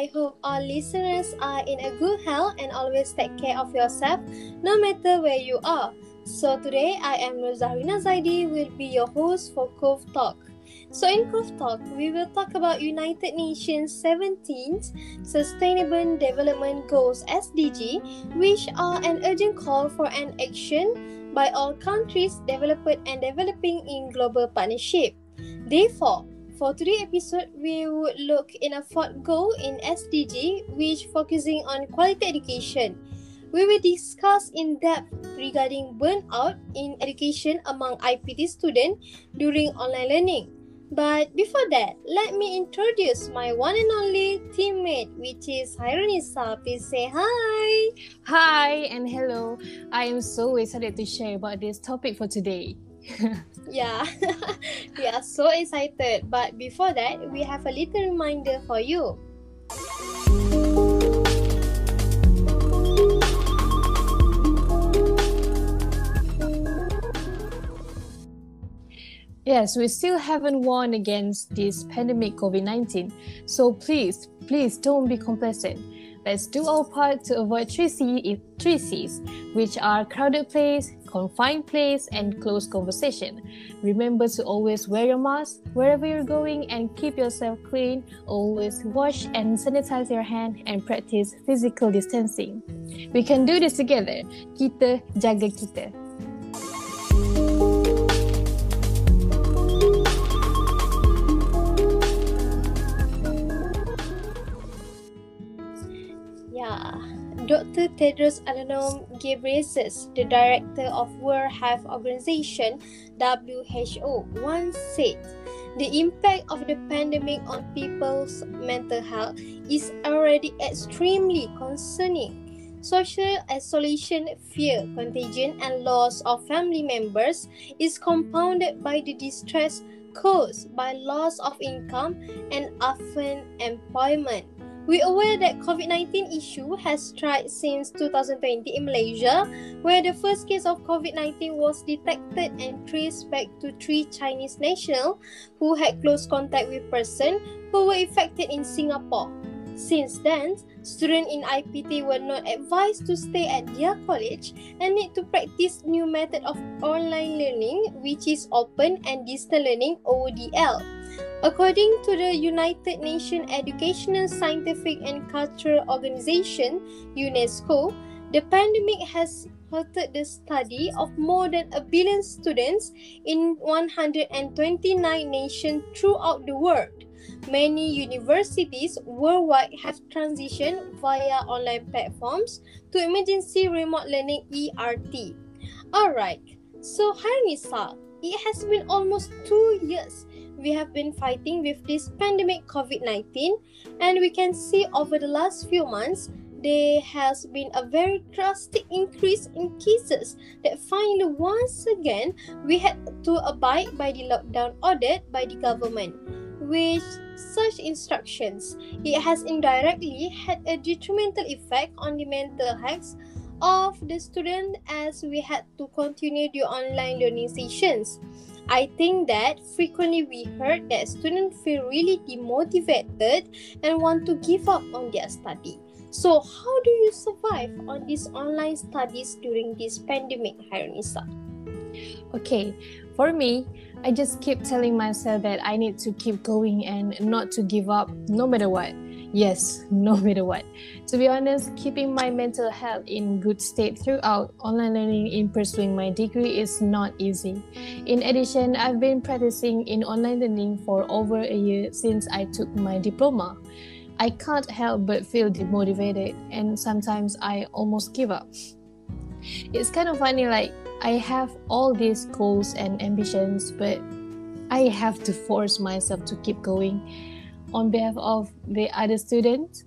I hope all listeners are in a good health and always take care of yourself no matter where you are. So today I am Rosahrina Zaidi will be your host for Cove Talk. So in Cove Talk, we will talk about United Nations 17th Sustainable Development Goals SDG, which are an urgent call for an action by all countries developed and developing in global partnership. Therefore, for today's episode, we would look in a fourth goal in SDG, which focusing on quality education. We will discuss in depth regarding burnout in education among IPT students during online learning. But before that, let me introduce my one and only teammate, which is Hironisa. Please say hi. Hi and hello. I am so excited to share about this topic for today. Yeah, we are so excited. But before that, we have a little reminder for you. Yes, we still haven't won against this pandemic COVID 19. So please, please don't be complacent. Let's do our part to avoid three, C's, which are crowded place, confined place, and close conversation. Remember to always wear your mask wherever you're going and keep yourself clean. Always wash and sanitize your hand and practice physical distancing. We can do this together. Kita jaga kita. Tedros Adhanom Ghebreyesus, the director of World Health Organization (WHO), once said, "The impact of the pandemic on people's mental health is already extremely concerning." Social isolation, fear, contagion, and loss of family members is compounded by the distress caused by loss of income and often employment. We are aware that COVID-19 issue has struck since 2020 in Malaysia, where the first case of COVID-19 was detected and traced back to three Chinese nationals who had close contact with person who were infected in Singapore. Since then, students in IPT were not advised to stay at their college and need to practice new method of online learning, which is open and distance learning (ODL). According to the United Nations Educational, Scientific and Cultural Organization, UNESCO, the pandemic has halted the study of more than a billion students in 129 nations throughout the world. Many universities worldwide have transitioned via online platforms to emergency remote learning ERT. Alright, so Harinisa, it has been almost two years we have been fighting with this pandemic COVID 19, and we can see over the last few months there has been a very drastic increase in cases that finally once again we had to abide by the lockdown ordered by the government. With such instructions, it has indirectly had a detrimental effect on the mental health of the student as we had to continue the online learning sessions. I think that frequently we heard that students feel really demotivated and want to give up on their study. So, how do you survive on these online studies during this pandemic, Hironisa? Okay, for me, I just keep telling myself that I need to keep going and not to give up no matter what. Yes, no matter what. To be honest, keeping my mental health in good state throughout online learning in pursuing my degree is not easy. In addition, I've been practicing in online learning for over a year since I took my diploma. I can't help but feel demotivated and sometimes I almost give up. It's kind of funny like I have all these goals and ambitions but I have to force myself to keep going on behalf of the other students,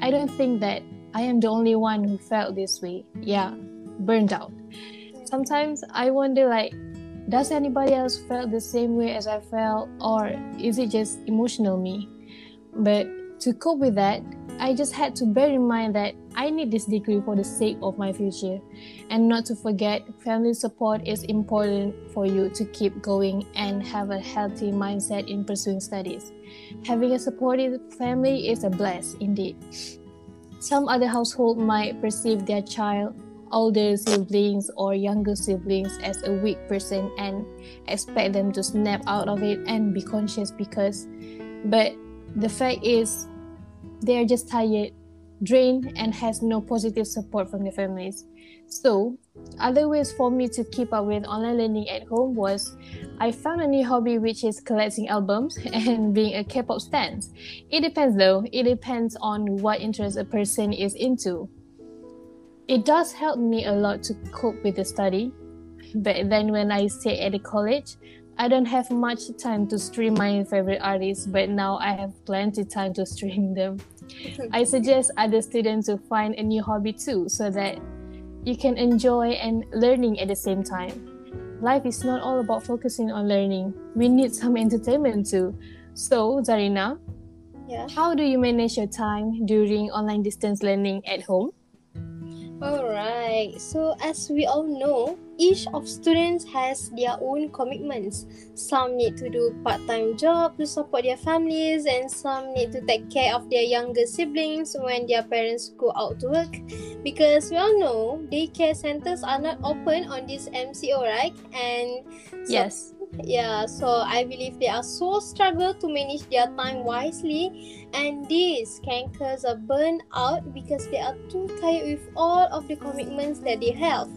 I don't think that I am the only one who felt this way. Yeah, burned out. Sometimes I wonder like, does anybody else felt the same way as I felt, or is it just emotional me? But to cope with that, I just had to bear in mind that I need this degree for the sake of my future. And not to forget, family support is important for you to keep going and have a healthy mindset in pursuing studies. Having a supportive family is a bless indeed. Some other household might perceive their child, older siblings, or younger siblings as a weak person and expect them to snap out of it and be conscious because. But the fact is, they are just tired, drained, and has no positive support from their families. So, other ways for me to keep up with online learning at home was I found a new hobby which is collecting albums and being a K-pop stan. It depends though. It depends on what interest a person is into. It does help me a lot to cope with the study. But then when I stay at the college, I don't have much time to stream my favorite artists, but now I have plenty time to stream them. I suggest other students to find a new hobby too, so that you can enjoy and learning at the same time. Life is not all about focusing on learning. We need some entertainment too. So, Zarina, Yeah. how do you manage your time during online distance learning at home? Alright, so as we all know, each of students has their own commitments. Some need to do part-time job to support their families and some need to take care of their younger siblings when their parents go out to work. Because we all know daycare centers are not open on this MCO, right? And so Yes. yeah, so I believe they are so struggle to manage their time wisely, and these can cause a burnout because they are too tired with all of the commitments that they have.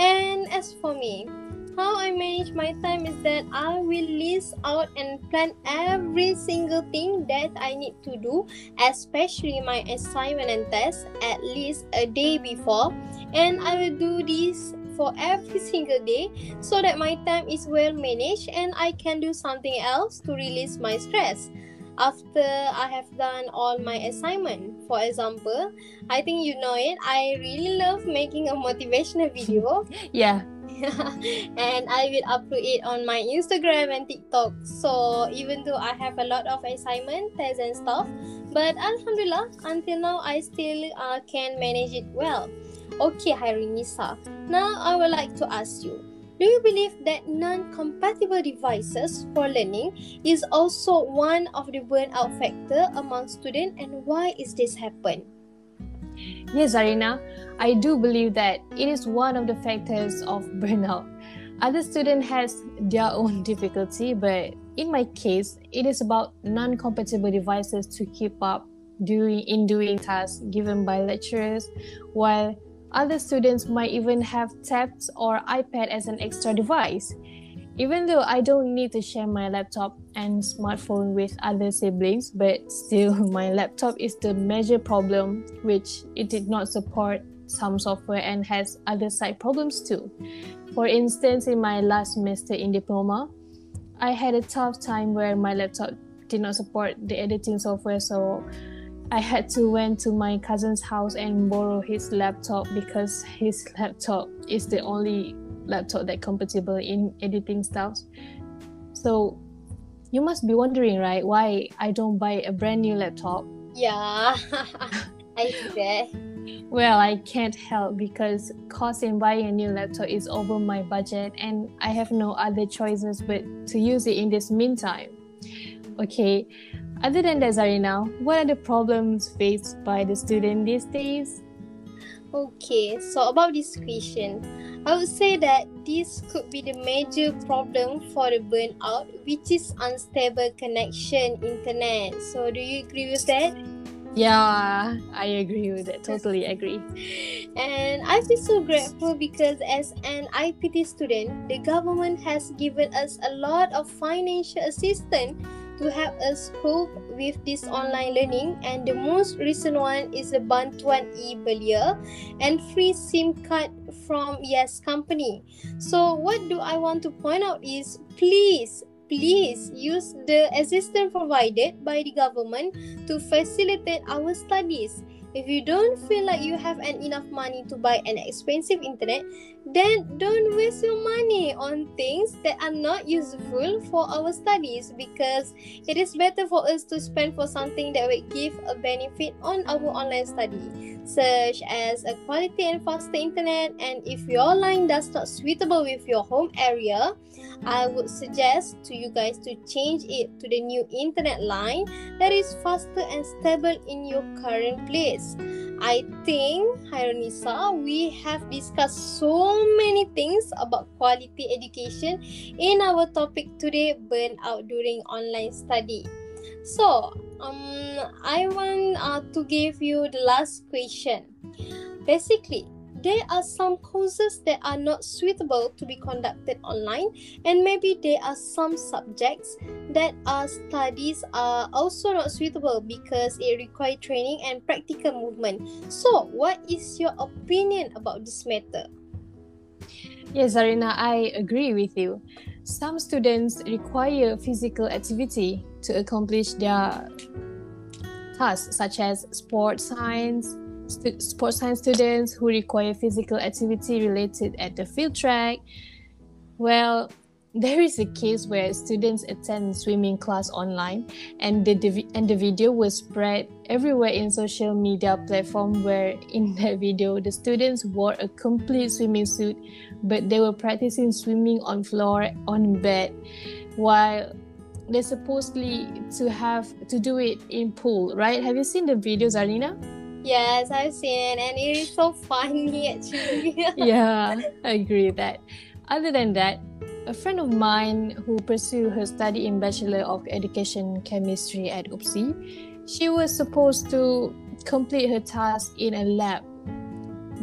And as for me, how I manage my time is that I will list out and plan every single thing that I need to do, especially my assignment and tests, at least a day before, and I will do this for every single day so that my time is well managed and I can do something else to release my stress. After I have done all my assignment, for example, I think you know it, I really love making a motivational video Yeah. and I will upload it on my Instagram and TikTok. So even though I have a lot of assignment, tests and stuff, but Alhamdulillah, until now I still uh, can manage it well. Okay, Harinisa. Now I would like to ask you. Do you believe that non-compatible devices for learning is also one of the burnout factor among students and why is this happen? Yes, Zarina, I do believe that it is one of the factors of burnout. Other student has their own difficulty, but in my case, it is about non-compatible devices to keep up doing in doing tasks given by lecturers, while other students might even have tabs or iPad as an extra device. Even though I don't need to share my laptop and smartphone with other siblings, but still my laptop is the major problem which it did not support some software and has other side problems too. For instance, in my last semester in diploma, I had a tough time where my laptop did not support the editing software, so I had to went to my cousin's house and borrow his laptop because his laptop is the only laptop that compatible in editing stuff. So you must be wondering, right, why I don't buy a brand new laptop? Yeah, I see that. Well, I can't help because cost in buying a new laptop is over my budget and I have no other choices but to use it in this meantime. Okay, other than that, Zarina, what are the problems faced by the student these days? Okay, so about this question, I would say that this could be the major problem for the burnout, which is unstable connection internet. So, do you agree with that? Yeah, I agree with that. Totally agree. And I feel so grateful because as an IPT student, the government has given us a lot of financial assistance to help us cope with this online learning. And the most recent one is the Bantuan E Belia and free SIM card from Yes Company. So what do I want to point out is please please use the assistance provided by the government to facilitate our studies If you don't feel like you have an enough money to buy an expensive internet, then don't waste your money on things that are not useful for our studies because it is better for us to spend for something that will give a benefit on our online study such as a quality and faster internet. And if your line does not suitable with your home area i would suggest to you guys to change it to the new internet line that is faster and stable in your current place. I think Hironisa, we have discussed so many things about quality education in our topic today burnout during online study. So, um, I want uh, to give you the last question. Basically, there are some courses that are not suitable to be conducted online and maybe there are some subjects that our studies are also not suitable because it require training and practical movement. So what is your opinion about this matter yes zarina i agree with you some students require physical activity to accomplish their tasks, such as sports science, stu- sports science students who require physical activity related at the field track. Well, there is a case where students attend swimming class online and the, and the video was spread everywhere in social media platform where in that video the students wore a complete swimming suit but they were practicing swimming on floor on bed while they're supposedly to have to do it in pool right? Have you seen the videos arina yes i've seen and it is so funny actually. Yeah i agree with that other than that a friend of mine who pursued her study in Bachelor of Education Chemistry at UPSI, she was supposed to complete her task in a lab.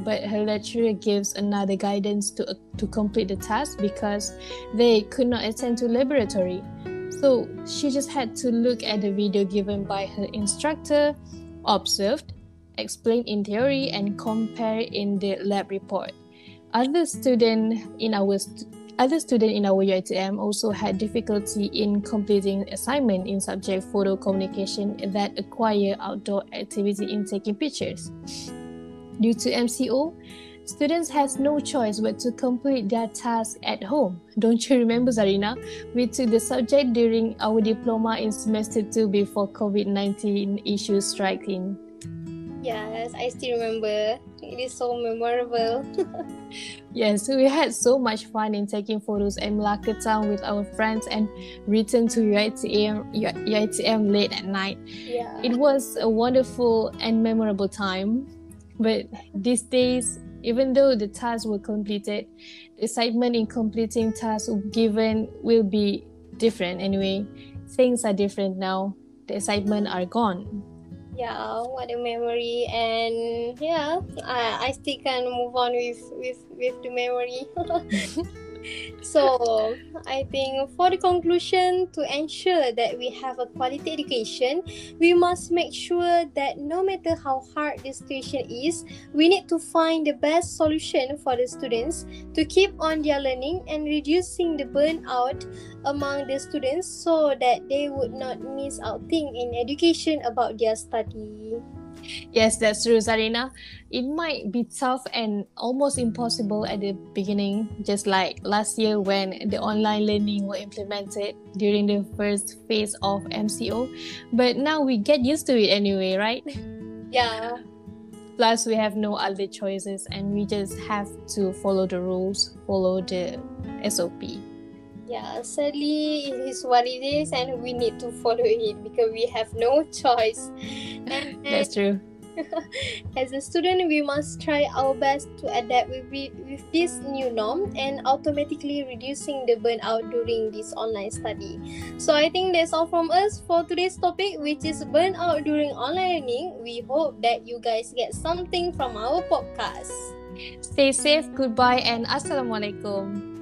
But her lecturer gives another guidance to, to complete the task because they could not attend to laboratory. So she just had to look at the video given by her instructor, observed, explain in theory, and compare in the lab report. Other students in our st- other students in our UITM also had difficulty in completing assignment in subject photo communication that acquire outdoor activity in taking pictures. Due to MCO, students has no choice but to complete their task at home. Don't you remember, Zarina? We took the subject during our diploma in semester 2 before COVID-19 issues striking. Yes, I still remember. It is so memorable. yes, we had so much fun in taking photos at Malacca town with our friends and return to UITM, UITM late at night. Yeah. It was a wonderful and memorable time. But these days, even though the tasks were completed, the excitement in completing tasks given will be different anyway. Things are different now. The excitement are gone yeah what a memory. And yeah i, I still can move on with with with the memory so I think for the conclusion, to ensure that we have a quality education, we must make sure that no matter how hard the situation is, we need to find the best solution for the students to keep on their learning and reducing the burnout among the students so that they would not miss out thing in education about their study. Yes, that's true, Zarina. It might be tough and almost impossible at the beginning, just like last year when the online learning were implemented during the first phase of MCO. But now we get used to it anyway, right? Yeah. Plus, we have no other choices and we just have to follow the rules, follow the SOP yeah sadly it is what it is and we need to follow it because we have no choice. And, that's true. As a student we must try our best to adapt with, with this new norm and automatically reducing the burnout during this online study. So i think that's all from us for today's topic which is burnout during online learning. We hope that you guys get something from our podcast. Stay safe goodbye and assalamualaikum